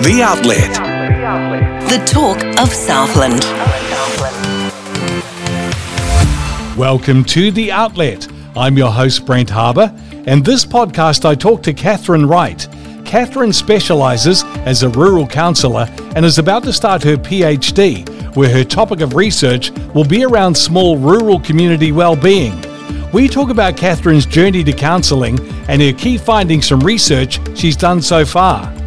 The Outlet. The talk of Southland. Welcome to The Outlet. I'm your host, Brent Harbour, and this podcast I talk to Kathryn Wright. Kathryn specialises as a rural counsellor and is about to start her PhD, where her topic of research will be around small rural community well-being. We talk about Kathryn's journey to counselling and her key findings from research she's done so far.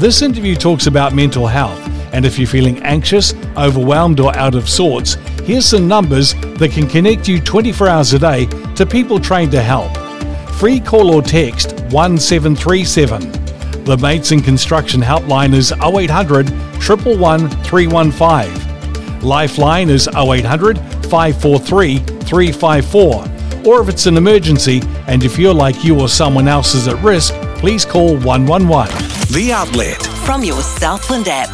This interview talks about mental health, and if you're feeling anxious, overwhelmed, or out of sorts, here's some numbers that can connect you 24 hours a day to people trained to help. Free call or text 1737. The Mates in Construction helpline is 0800 111 315. Lifeline is 0800 543 354. Or if it's an emergency and if you feel like you or someone else is at risk, please call 111. The Outlet. From your Southland app.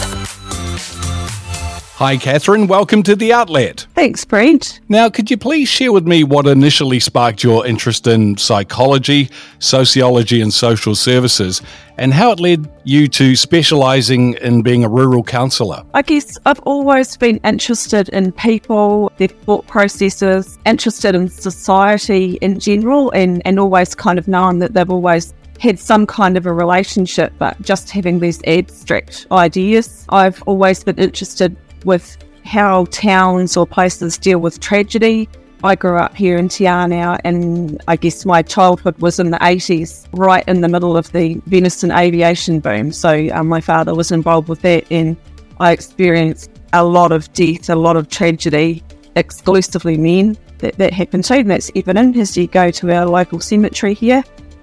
Hi, Kathryn. Welcome to The Outlet. Thanks, Brent. Now, could you please share with me what initially sparked your interest in psychology, sociology, and social services, and how it led you to specialising in being a rural counsellor? I guess I've always been interested in people, their thought processes, interested in society in general, and, and always kind of known that they've always had some kind of a relationship, but just having these abstract ideas. I've always been interested with how towns or places deal with tragedy. I grew up here in Te Anau, and I guess my childhood was in the 80s, right in the middle of the venison aviation boom. So um, my father was involved with that, and I experienced a lot of death, a lot of tragedy, exclusively men that, that happened to. And that's evident as you go to our local cemetery here.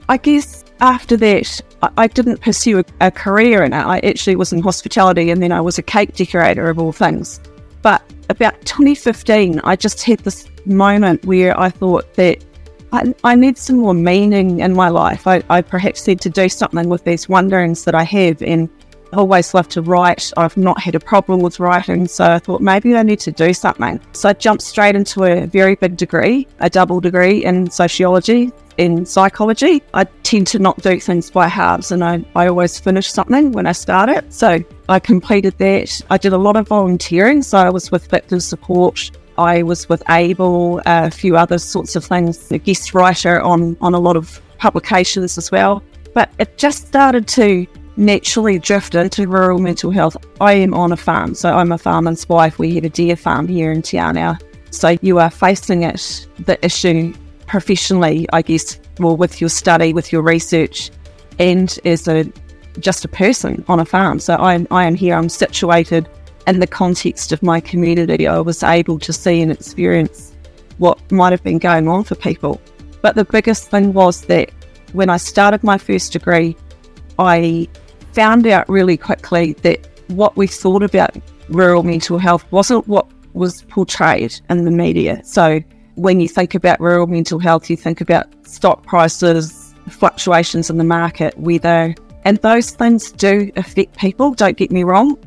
I guess after that, I, didn't pursue a, career in it. I actually was in hospitality and then I was a cake decorator of all things. But about 2015, I just had this moment where I thought that I, I need some more meaning in my life. I, I perhaps need to do something with these wonderings that I have. And I always loved to write. I've not had a problem with writing. So I thought maybe I need to do something. So I jumped straight into a very big degree, a double degree in sociology in psychology. I tend to not do things by halves and I, I always finish something when I start it. So I completed that. I did a lot of volunteering. So I was with Victim Support. I was with ABLE, a few other sorts of things, a guest writer on, on a lot of publications as well. But it just started to naturally drift into rural mental health. I am on a farm, so I'm a farmer's wife. We have a deer farm here in Te So you are facing it, the issue professionally, I guess, well, with your study, with your research, and as a just a person on a farm. So I, I am here. I'm situated in the context of my community. I was able to see and experience what might have been going on for people. But the biggest thing was that when I started my first degree, I found out really quickly that what we thought about rural mental health wasn't what was portrayed in the media. So when you think about rural mental health, you think about stock prices, fluctuations in the market, weather, and those things do affect people, don't get me wrong,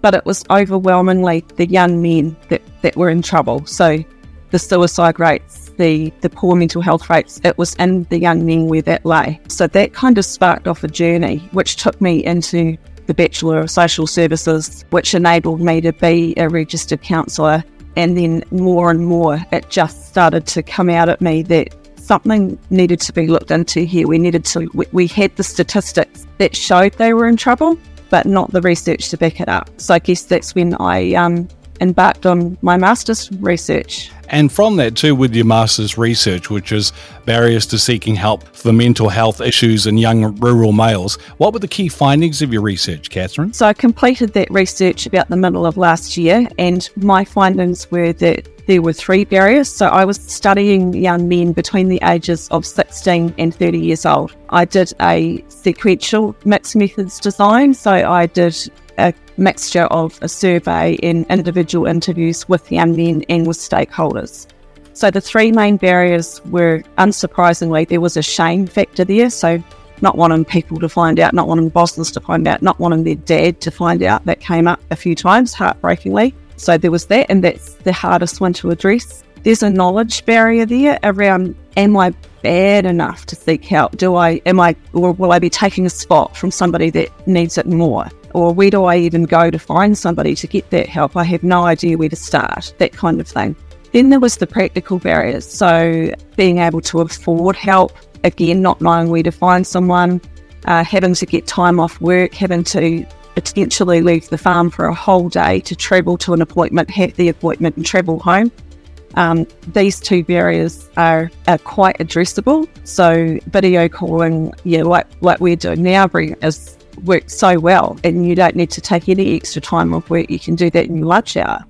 but it was overwhelmingly the young men that, that were in trouble. So the suicide rates, the, the poor mental health rates, it was in the young men where that lay. So that kind of sparked off a journey, which took me into the Bachelor of Social Services, which enabled me to be a registered counsellor and then more and more, it just started to come out at me that something needed to be looked into here. We needed to, we, we had the statistics that showed they were in trouble, but not the research to back it up. So I guess that's when I um, embarked on my master's research. And from that, too, with your master's research, which is barriers to seeking help for mental health issues in young rural males, what were the key findings of your research, Kathryn? So I completed that research about the middle of last year, and my findings were that there were three barriers. So I was studying young men between the ages of 16 and 30 years old. I did a sequential mixed methods design. So I did a mixture of a survey and individual interviews with young men and with stakeholders. So the three main barriers were, unsurprisingly, there was a shame factor there. So not wanting people to find out, not wanting bosses to find out, not wanting their dad to find out. That came up a few times, heartbreakingly. So there was that, and that's the hardest one to address. There's a knowledge barrier there around am I bad enough to seek help? Do I am I or will I be taking a spot from somebody that needs it more? Or where do I even go to find somebody to get that help? I have no idea where to start, that kind of thing. Then there was the practical barriers. So being able to afford help, again, not knowing where to find someone, uh, having to get time off work, having to potentially leave the farm for a whole day to travel to an appointment, have the appointment, and travel home. Um, these two barriers are, are quite addressable. So video calling, yeah, like like we're doing now, is works so well, and you don't need to take any extra time off work. You can do that in your lunch hour.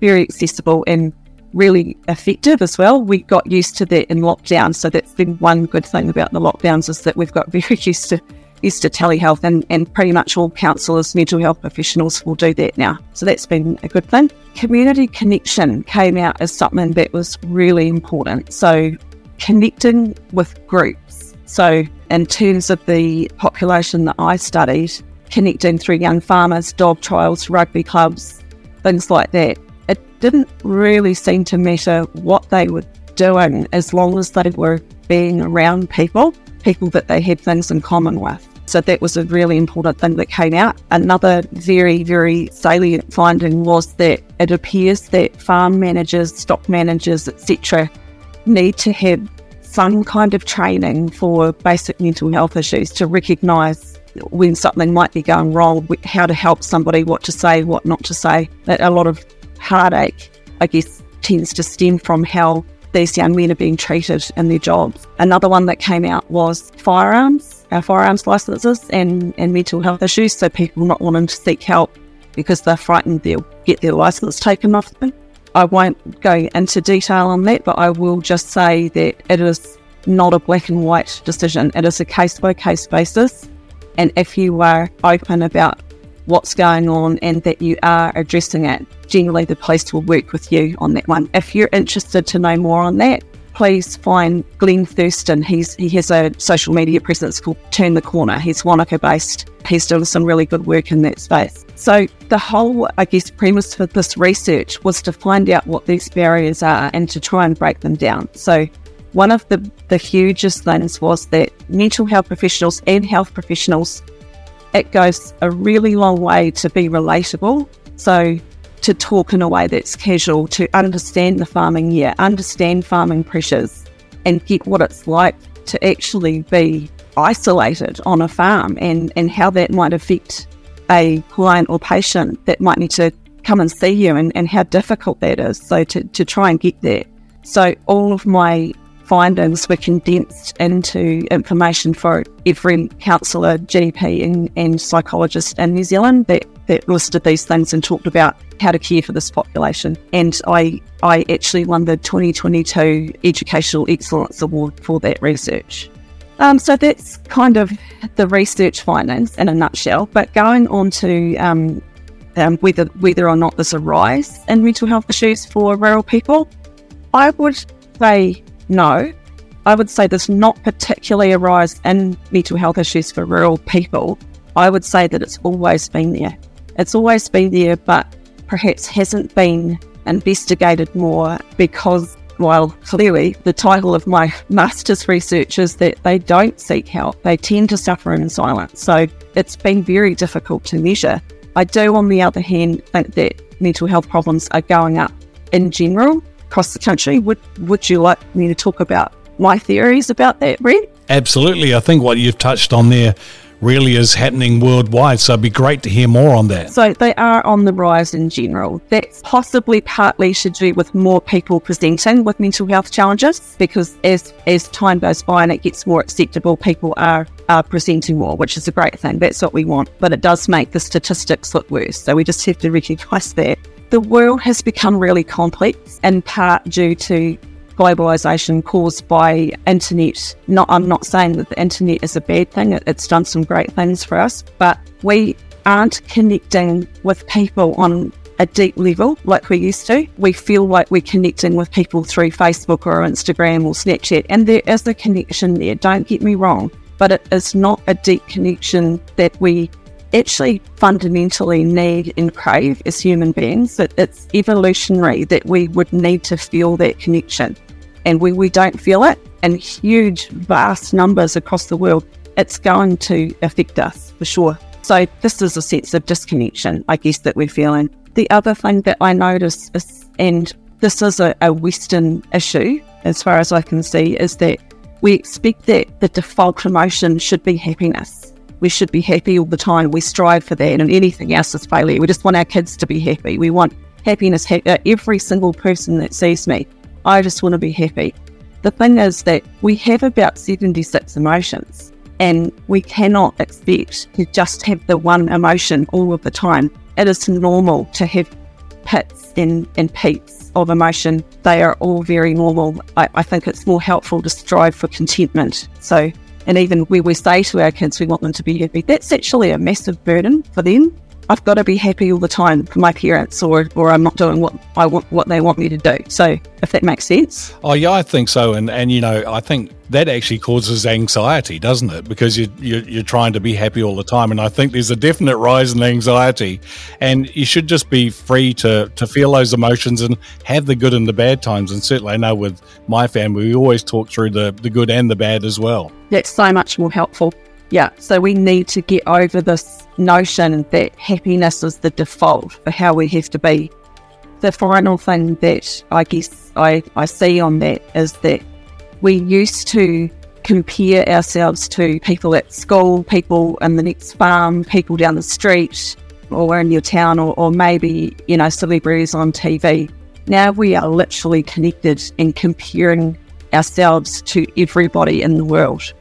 Very accessible and really effective as well. We got used to that in lockdown, so that's been one good thing about the lockdowns is that we've got very used to used to telehealth, and, and pretty much all counsellors, mental health professionals will do that now. So that's been a good thing. Community connection came out as something that was really important. So connecting with groups. So in terms of the population that I studied, connecting through young farmers, dog trials, rugby clubs, things like that. It didn't really seem to matter what they were doing as long as they were being around people, people that they had things in common with. So that was a really important thing that came out. Another very, very salient finding was that it appears that farm managers, stock managers, etc., need to have some kind of training for basic mental health issues to recognise when something might be going wrong, how to help somebody, what to say, what not to say. A lot of heartache, I guess, tends to stem from how these young men are being treated in their jobs. Another one that came out was firearms, our firearms licenses and, and mental health issues. So people not wanting to seek help because they're frightened they'll get their license taken off them. I won't go into detail on that, but I will just say that it is not a black and white decision. It is a case by case basis. And if you are open about what's going on and that you are addressing it, generally the police will work with you on that one. If you're interested to know more on that, please find Glenn Thurston. He's he has a social media presence called Turn the Corner. He's Wanaka based. He's doing some really good work in that space. So the whole, I guess, premise for this research was to find out what these barriers are and to try and break them down. So one of the, the hugest things was that mental health professionals and health professionals it goes a really long way to be relatable. So, to talk in a way that's casual, to understand the farming year, understand farming pressures, and get what it's like to actually be isolated on a farm and, and how that might affect a client or patient that might need to come and see you and, and how difficult that is. So, to, to try and get there. So, all of my findings were condensed into information for every counsellor, GP, and, and psychologist in New Zealand that, that listed these things and talked about how to care for this population. And I, I actually won the 2022 Educational Excellence Award for that research. Um, so that's kind of the research findings in a nutshell. But going on to um, um, whether whether or not there's a rise in mental health issues for rural people, I would say no. I would say there's not particularly a rise in mental health issues for rural people. I would say that it's always been there. It's always been there, but perhaps hasn't been investigated more because, while clearly the title of my master's research is that they don't seek help, they tend to suffer in silence. So it's been very difficult to measure. I do, on the other hand, think that mental health problems are going up in general across the country. Would Would you like me to talk about my theories about that, Brent? Absolutely. I think what you've touched on there really is happening worldwide. So it'd be great to hear more on that. So they are on the rise in general. That's possibly partly to do with more people presenting with mental health challenges because as as time goes by and it gets more acceptable, people are are presenting more, which is a great thing. That's what we want. But it does make the statistics look worse. So we just have to recognise that. The world has become really complex in part due to globalization caused by internet. Not, I'm not saying that the internet is a bad thing. It, it's done some great things for us, but we aren't connecting with people on a deep level like we used to. We feel like we're connecting with people through Facebook or Instagram or Snapchat, and there is a connection there. Don't get me wrong, but it is not a deep connection that we actually fundamentally need and crave as human beings, that it's evolutionary that we would need to feel that connection. And when we don't feel it in huge, vast numbers across the world, it's going to affect us for sure. So this is a sense of disconnection, I guess, that we're feeling. The other thing that I notice is, and this is a, a Western issue, as far as I can see, is that we expect that the default emotion should be happiness. We should be happy all the time. We strive for that, and anything else is failure. We just want our kids to be happy. We want happiness. Ha- uh, every single person that sees me, I just want to be happy. The thing is that we have about 76 emotions, and we cannot expect to just have the one emotion all of the time. It is normal to have pits and, and peaks of emotion. They are all very normal. I, I think it's more helpful to strive for contentment. So, and even where we say to our kids we want them to be happy, that's actually a massive burden for them. I've got to be happy all the time for my parents, or or I'm not doing what I want, what they want me to do. So, if that makes sense. Oh yeah, I think so. And and you know, I think that actually causes anxiety, doesn't it? Because you you're, you're trying to be happy all the time, and I think there's a definite rise in anxiety. And you should just be free to to feel those emotions and have the good and the bad times. And certainly, I know with my family, we always talk through the the good and the bad as well. That's so much more helpful. Yeah. So we need to get over this notion that happiness is the default for how we have to be. The final thing that I guess I, I see on that is that we used to compare ourselves to people at school, people in the next farm, people down the street, or in your town, or, or maybe, you know, celebrities on TV. Now we are literally connected and comparing ourselves to everybody in the world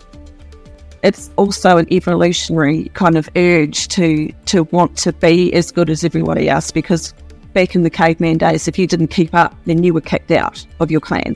it's also an evolutionary kind of urge to to want to be as good as everybody else because back in the caveman days if you didn't keep up then you were kicked out of your clan.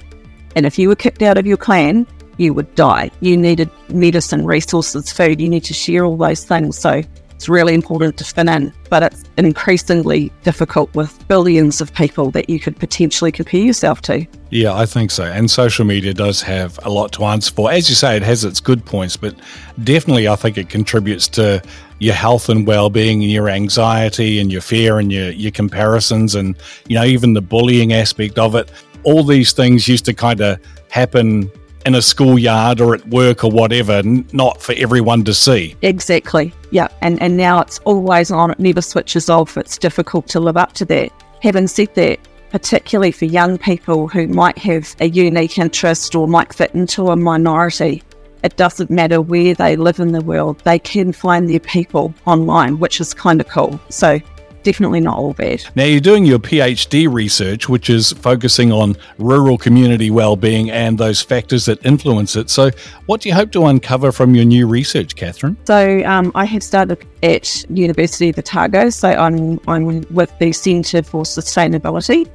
And if you were kicked out of your clan you would die. You needed medicine resources food. You need to share all those things. So it's really important to fit in, but it's increasingly difficult with billions of people that you could potentially compare yourself to. Yeah, I think so. And social media does have a lot to answer for. As you say, it has its good points, but definitely I think it contributes to your health and well-being and your anxiety and your fear and your, your comparisons and you know even the bullying aspect of it all these things used to kind of happen in a schoolyard or at work or whatever, not for everyone to see. Exactly. Yeah. And and now it's always on, it never switches off. It's difficult to live up to that. Having said that, particularly for young people who might have a unique interest or might fit into a minority, it doesn't matter where they live in the world, they can find their people online, which is kind of cool. So definitely not all bad. Now, you're doing your PhD research, which is focusing on rural community well-being and those factors that influence it. So, what do you hope to uncover from your new research, Kathryn? So, um, I have started at University of Otago, so I'm, I'm with the Centre for Sustainability.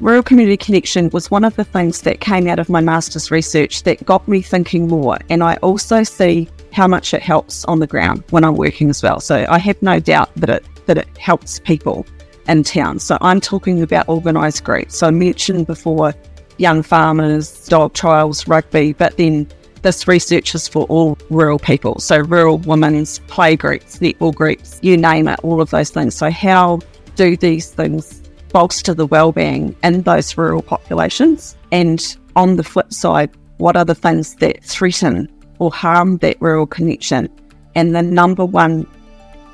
Rural Community Connection was one of the things that came out of my master's research that got me thinking more. And I also see how much it helps on the ground when I'm working as well. So I have no doubt that it that it helps people in town. So I'm talking about organised groups. So I mentioned before young farmers, dog trials, rugby, but then this research is for all rural people. So rural women's play groups, netball groups, you name it, all of those things. So how do these things bolster the well-being in those rural populations? And on the flip side, what are the things that threaten or harm that rural connection? And the number one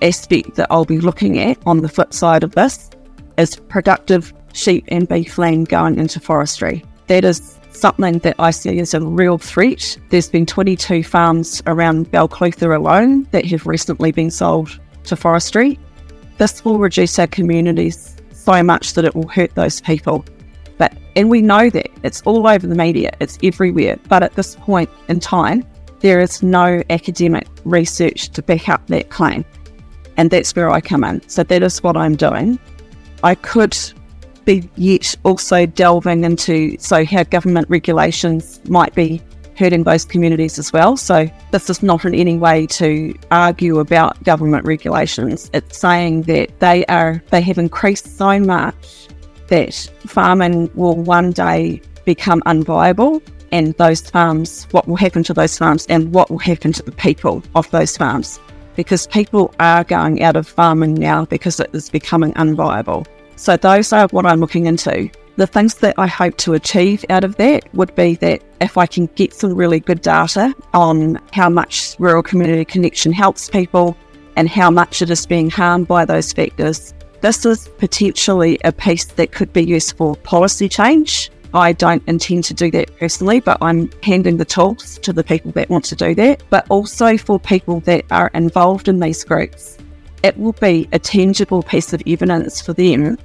aspect that I'll be looking at on the flip side of this is productive sheep and beef land going into forestry. That is something that I see as a real threat. There's been 22 farms around Balclutha alone that have recently been sold to forestry. This will reduce our communities so much that it will hurt those people. But and we know that it's all over the media, it's everywhere. But at this point in time, there is no academic research to back up that claim. And that's where I come in. So that is what I'm doing. I could be yet also delving into so how government regulations might be hurting those communities as well. So this is not in any way to argue about government regulations. It's saying that they are they have increased so much that farming will one day become unviable and those farms what will happen to those farms and what will happen to the people of those farms because people are going out of farming now because it is becoming unviable. So, those are what I'm looking into. The things that I hope to achieve out of that would be that if I can get some really good data on how much rural community connection helps people, and how much it is being harmed by those factors. This is potentially a piece that could be used for policy change. I don't intend to do that personally, but I'm handing the tools to the people that want to do that, but also for people that are involved in these groups. It will be a tangible piece of evidence for them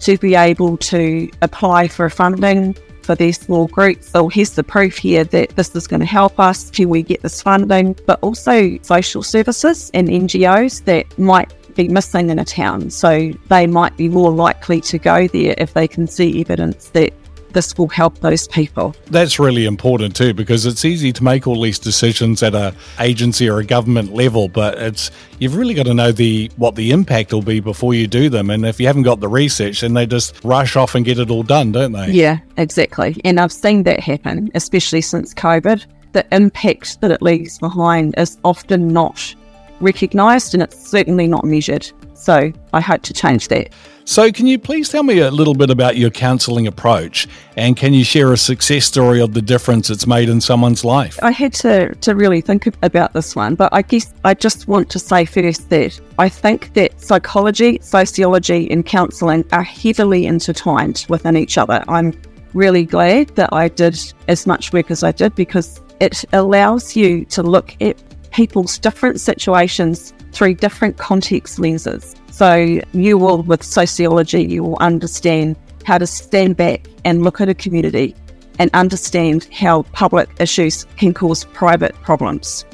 to be able to apply for funding for their small groups. So here's the proof here that this is going to help us. Can we get this funding? But also social services and NGOs that might be missing in a town. So they might be more likely to go there if they can see evidence that this will help those people. That's really important too, because it's easy to make all these decisions at a agency or a government level, but it's you've really got to know the what the impact will be before you do them. And if you haven't got the research, then they just rush off and get it all done, don't they? Yeah, exactly. And I've seen that happen, especially since COVID. The impact that it leaves behind is often not recognised and it's certainly not measured. So I hope to change that. So, can you please tell me a little bit about your counselling approach and can you share a success story of the difference it's made in someone's life? I had to, to really think about this one, but I guess I just want to say first that I think that psychology, sociology, and counselling are heavily intertwined within each other. I'm really glad that I did as much work as I did because it allows you to look at people's different situations through different context lenses. So you will, with sociology, you will understand how to stand back and look at a community and understand how public issues can cause private problems.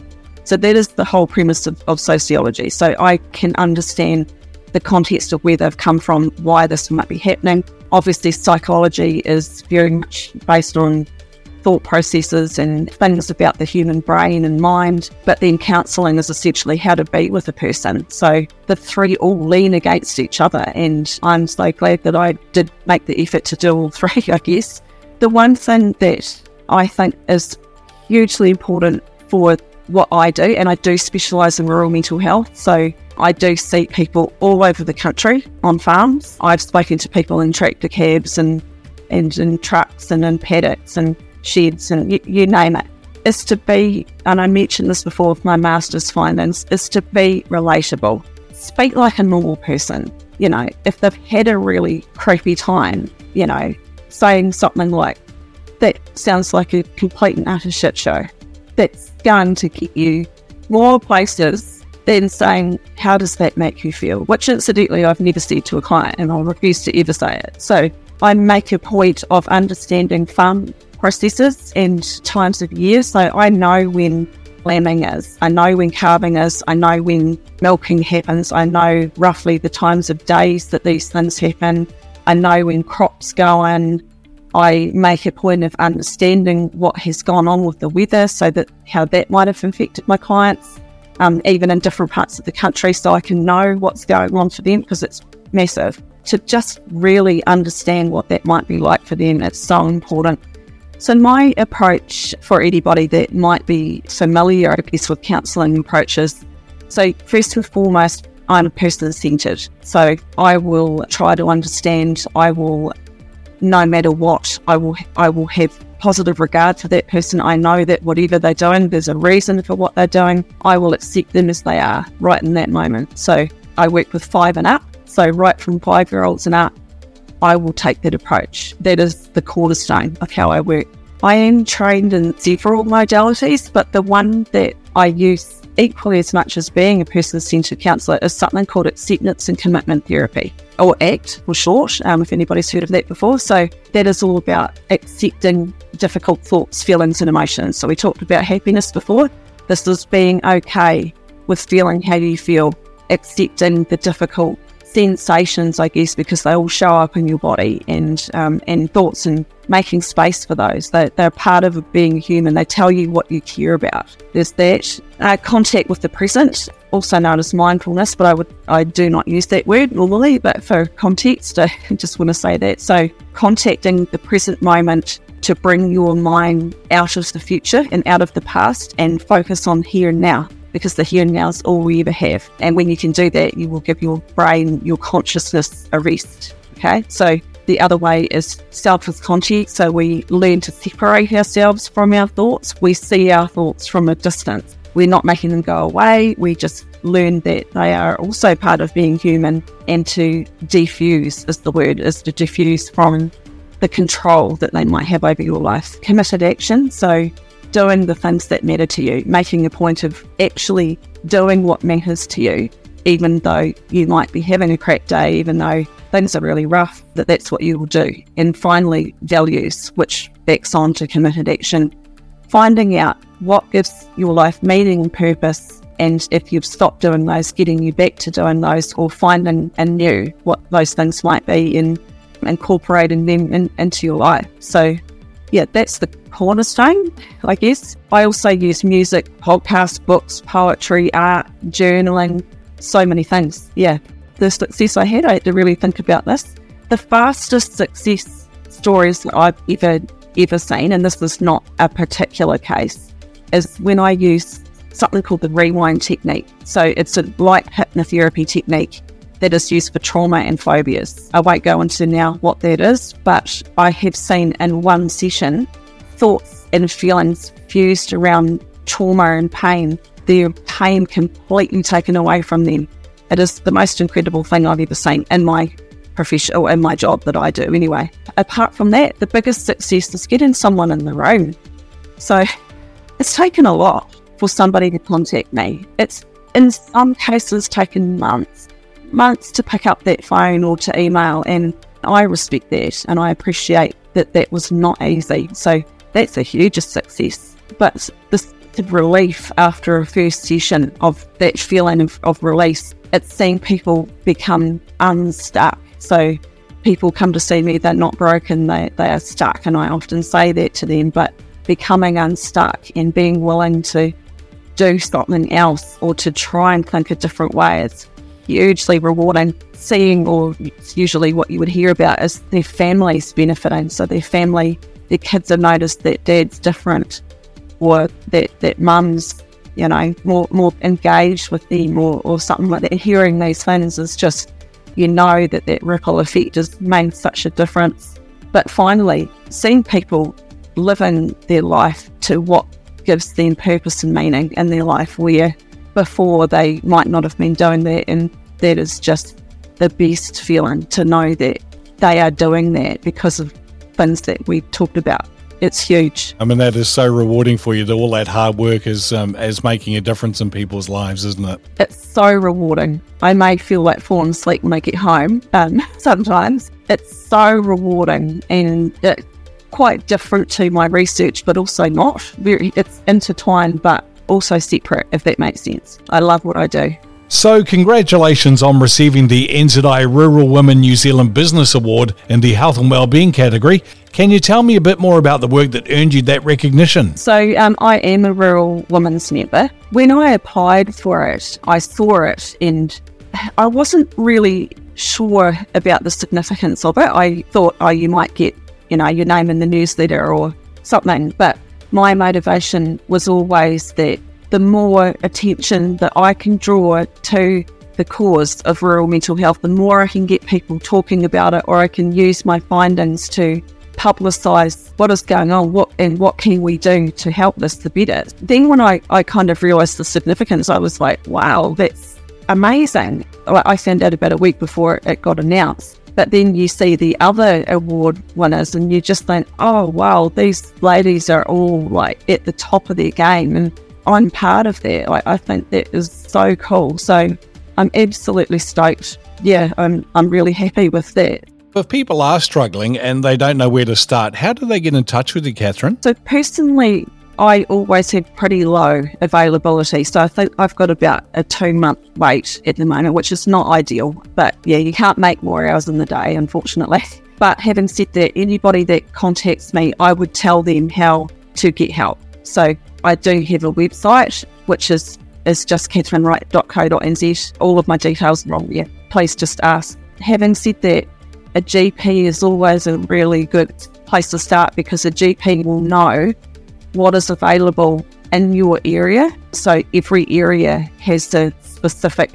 So that is the whole premise of, of sociology. So I can understand the context of where they've come from, why this might be happening. Obviously, psychology is very much based on thought processes and things about the human brain and mind. But then counselling is essentially how to be with a person. So the three all lean against each other. And I'm so glad that I did make the effort to do all three, I guess. The one thing that I think is hugely important for what I do, and I do specialise in rural mental health. So I do see people all over the country on farms. I've spoken to people in tractor cabs and, and in trucks and in paddocks and sheds and you, you name it, is to be, and I mentioned this before with my master's findings, is to be relatable. Speak like a normal person. You know, if they've had a really creepy time, you know, saying something like, that sounds like a complete and utter shit show. That's going to get you more places than saying, How does that make you feel? Which, incidentally, I've never said to a client and I'll refuse to ever say it. So I make a point of understanding farm processes and times of year. So I know when lambing is, I know when calving is, I know when milking happens, I know roughly the times of days that these things happen, I know when crops go in. I make a point of understanding what has gone on with the weather so that how that might have affected my clients, um, even in different parts of the country, so I can know what's going on for them because it's massive. To just really understand what that might be like for them, it's so important. So, my approach for anybody that might be familiar, I guess, with counselling approaches. So, first and foremost, I'm person centered. So, I will try to understand. I will, no matter what, I will, I will have positive regard for that person. I know that whatever they're doing, there's a reason for what they're doing. I will accept them as they are right in that moment. So, I work with five and up. So, right from five year olds and up, I will take that approach. That is the cornerstone of how I work. I am trained in several modalities, but the one that I use equally as much as being a person centered counsellor is something called acceptance and commitment therapy, or ACT for short, um, if anybody's heard of that before. So, that is all about accepting difficult thoughts, feelings, and emotions. So, we talked about happiness before. This is being okay with feeling how you feel, accepting the difficult sensations, I guess, because they all show up in your body and um, and thoughts and making space for those. They, they're part of being human. They tell you what you care about. There's that uh, contact with the present, also known as mindfulness, but I would I do not use that word normally, but for context, I just want to say that. So contacting the present moment to bring your mind out of the future and out of the past and focus on here and now because the here and now is all we ever have. And when you can do that, you will give your brain, your consciousness a rest. Okay. So the other way is self as context. So we learn to separate ourselves from our thoughts. We see our thoughts from a distance. We're not making them go away. We just learn that they are also part of being human and to defuse is the word, is to diffuse from the control that they might have over your life. Committed action. So doing the things that matter to you, making a point of actually doing what matters to you, even though you might be having a crap day, even though things are really rough, that that's what you will do. And finally, values, which backs on to committed action. Finding out what gives your life meaning and purpose, and if you've stopped doing those, getting you back to doing those, or finding anew what those things might be and incorporating them in, into your life. So, yeah, that's the cornerstone, I guess. I also use music, podcasts, books, poetry, art, journaling, so many things. Yeah, the success I had, I had to really think about this. The fastest success stories that I've ever ever seen, and this is not a particular case, is when I use something called the rewind technique. So it's a light hypnotherapy technique that is used for trauma and phobias. I won't go into now what that is, but I have seen in one session thoughts and feelings fused around trauma and pain, their pain completely taken away from them. It is the most incredible thing I've ever seen in my profession or in my job that I do anyway. Apart from that, the biggest success is getting someone in the room. So it's taken a lot for somebody to contact me. It's in some cases taken months, months to pick up that phone or to email. And I respect that and I appreciate that that was not easy. So that's a huge success. But this relief after a first session of that feeling of, of release, it's seeing people become unstuck. So people come to see me, they're not broken, they, they are stuck. And I often say that to them, but becoming unstuck and being willing to do something else or to try and think a different way is hugely rewarding. Seeing, or usually what you would hear about, is their families benefiting. So their family, their kids have noticed that dad's different or that, that mum's, you know, more, more engaged with them or, or something like that. Hearing these things is just, you know, that that ripple effect has made such a difference. But finally, seeing people living their life to what gives them purpose and meaning in their life, where before they might not have been doing that. And that is just the best feeling to know that they are doing that because of things that we talked about. It's huge. I mean, that is so rewarding for you. That all that hard work is um, is making a difference in people's lives, isn't it? It's so rewarding. I may feel like falling asleep when I get home. Um, sometimes it's so rewarding, and it, quite different to my research, but also not. Very, it's intertwined, but also separate, if that makes sense. I love what I do. So, congratulations on receiving the NZI Rural Women New Zealand Business Award in the Health and Wellbeing category. Can you tell me a bit more about the work that earned you that recognition? So, um, I am a Rural Women's member. When I applied for it, I saw it and I wasn't really sure about the significance of it. I thought, oh, you might get you know, your name in the newsletter or something. But my motivation was always that the more attention that I can draw to the cause of rural mental health, the more I can get people talking about it, or I can use my findings to publicise what is going on, what and what can we do to help this, the better. Then when I, I kind of realised the significance, I was like, wow, that's amazing. I found out about a week before it got announced. But then you see the other award winners and you just think, oh, wow, these ladies are all like at the top of their game. And I'm part of that. Like, I think that is so cool. So I'm absolutely stoked. Yeah, I'm, I'm really happy with that. If people are struggling and they don't know where to start, how do they get in touch with you, Kathryn? So, personally, I always have pretty low availability. So I think I've got about a two month wait at the moment, which is not ideal. But yeah, you can't make more hours in the day, unfortunately. But having said that, anybody that contacts me, I would tell them how to get help. So I do have a website, which is is just kathrynwright.co.nz. All of my details are on there. Please just ask. Having said that, a GP is always a really good place to start because a GP will know what is available in your area. So every area has a specific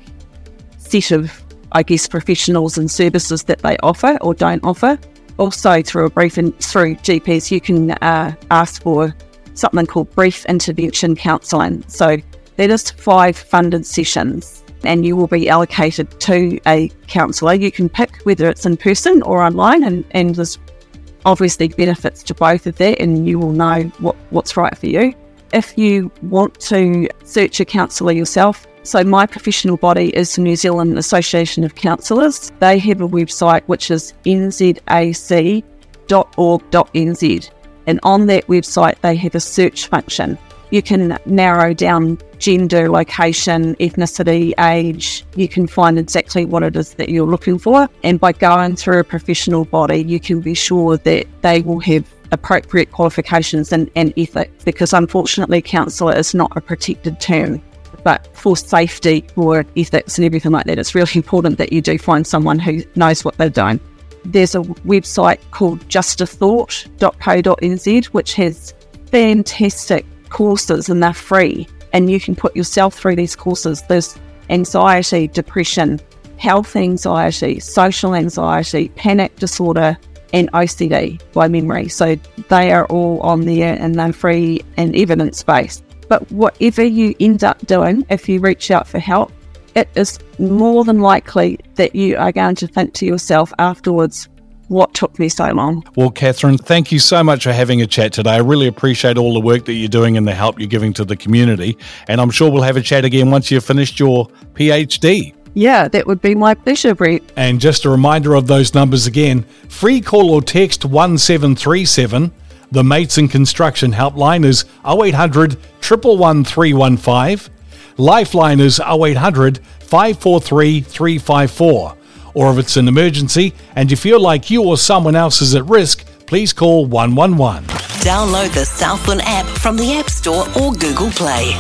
set of, I guess, professionals and services that they offer or don't offer. Also, through a briefing through GPs, you can uh, ask for something called brief intervention counselling. So That is five funded sessions, and you will be allocated to a counsellor. You can pick whether it's in person or online, and, and there's obviously benefits to both of that, and you will know what, what's right for you. If you want to search a counsellor yourself, so my professional body is the New Zealand Association of Counsellors. They have a website which is nzac.org.nz. And on that website, they have a search function. You can narrow down gender, location, ethnicity, age. You can find exactly what it is that you're looking for. And by going through a professional body, you can be sure that they will have appropriate qualifications and, and ethics because unfortunately, counsellor is not a protected term. But for safety, for ethics, and everything like that, it's really important that you do find someone who knows what they're doing. There's a website called justathought.co.nz, which has fantastic courses and they're free. And you can put yourself through these courses. There's anxiety, depression, health anxiety, social anxiety, panic disorder, and OCD by memory. So they are all on there and they're free and evidence based. But whatever you end up doing, if you reach out for help, it is more than likely that you are going to think to yourself afterwards, what took me so long. Well, Kathryn, thank you so much for having a chat today. I really appreciate all the work that you're doing and the help you're giving to the community. And I'm sure we'll have a chat again once you've finished your PhD. Yeah, that would be my pleasure, Brett. And just a reminder of those numbers again free call or text 1737 the Mates and Construction helpline is 0800 111315. Lifeline is 0800 543 354. Or if it's an emergency and you feel like you or someone else is at risk, please call 111. Download the Southland app from the App Store or Google Play.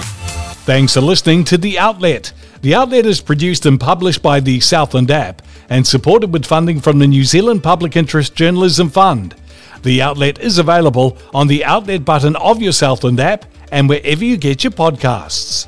Thanks for listening to The Outlet. The Outlet is produced and published by the Southland app and supported with funding from the New Zealand Public Interest Journalism Fund. The outlet is available on the outlet button of your Southland app and wherever you get your podcasts.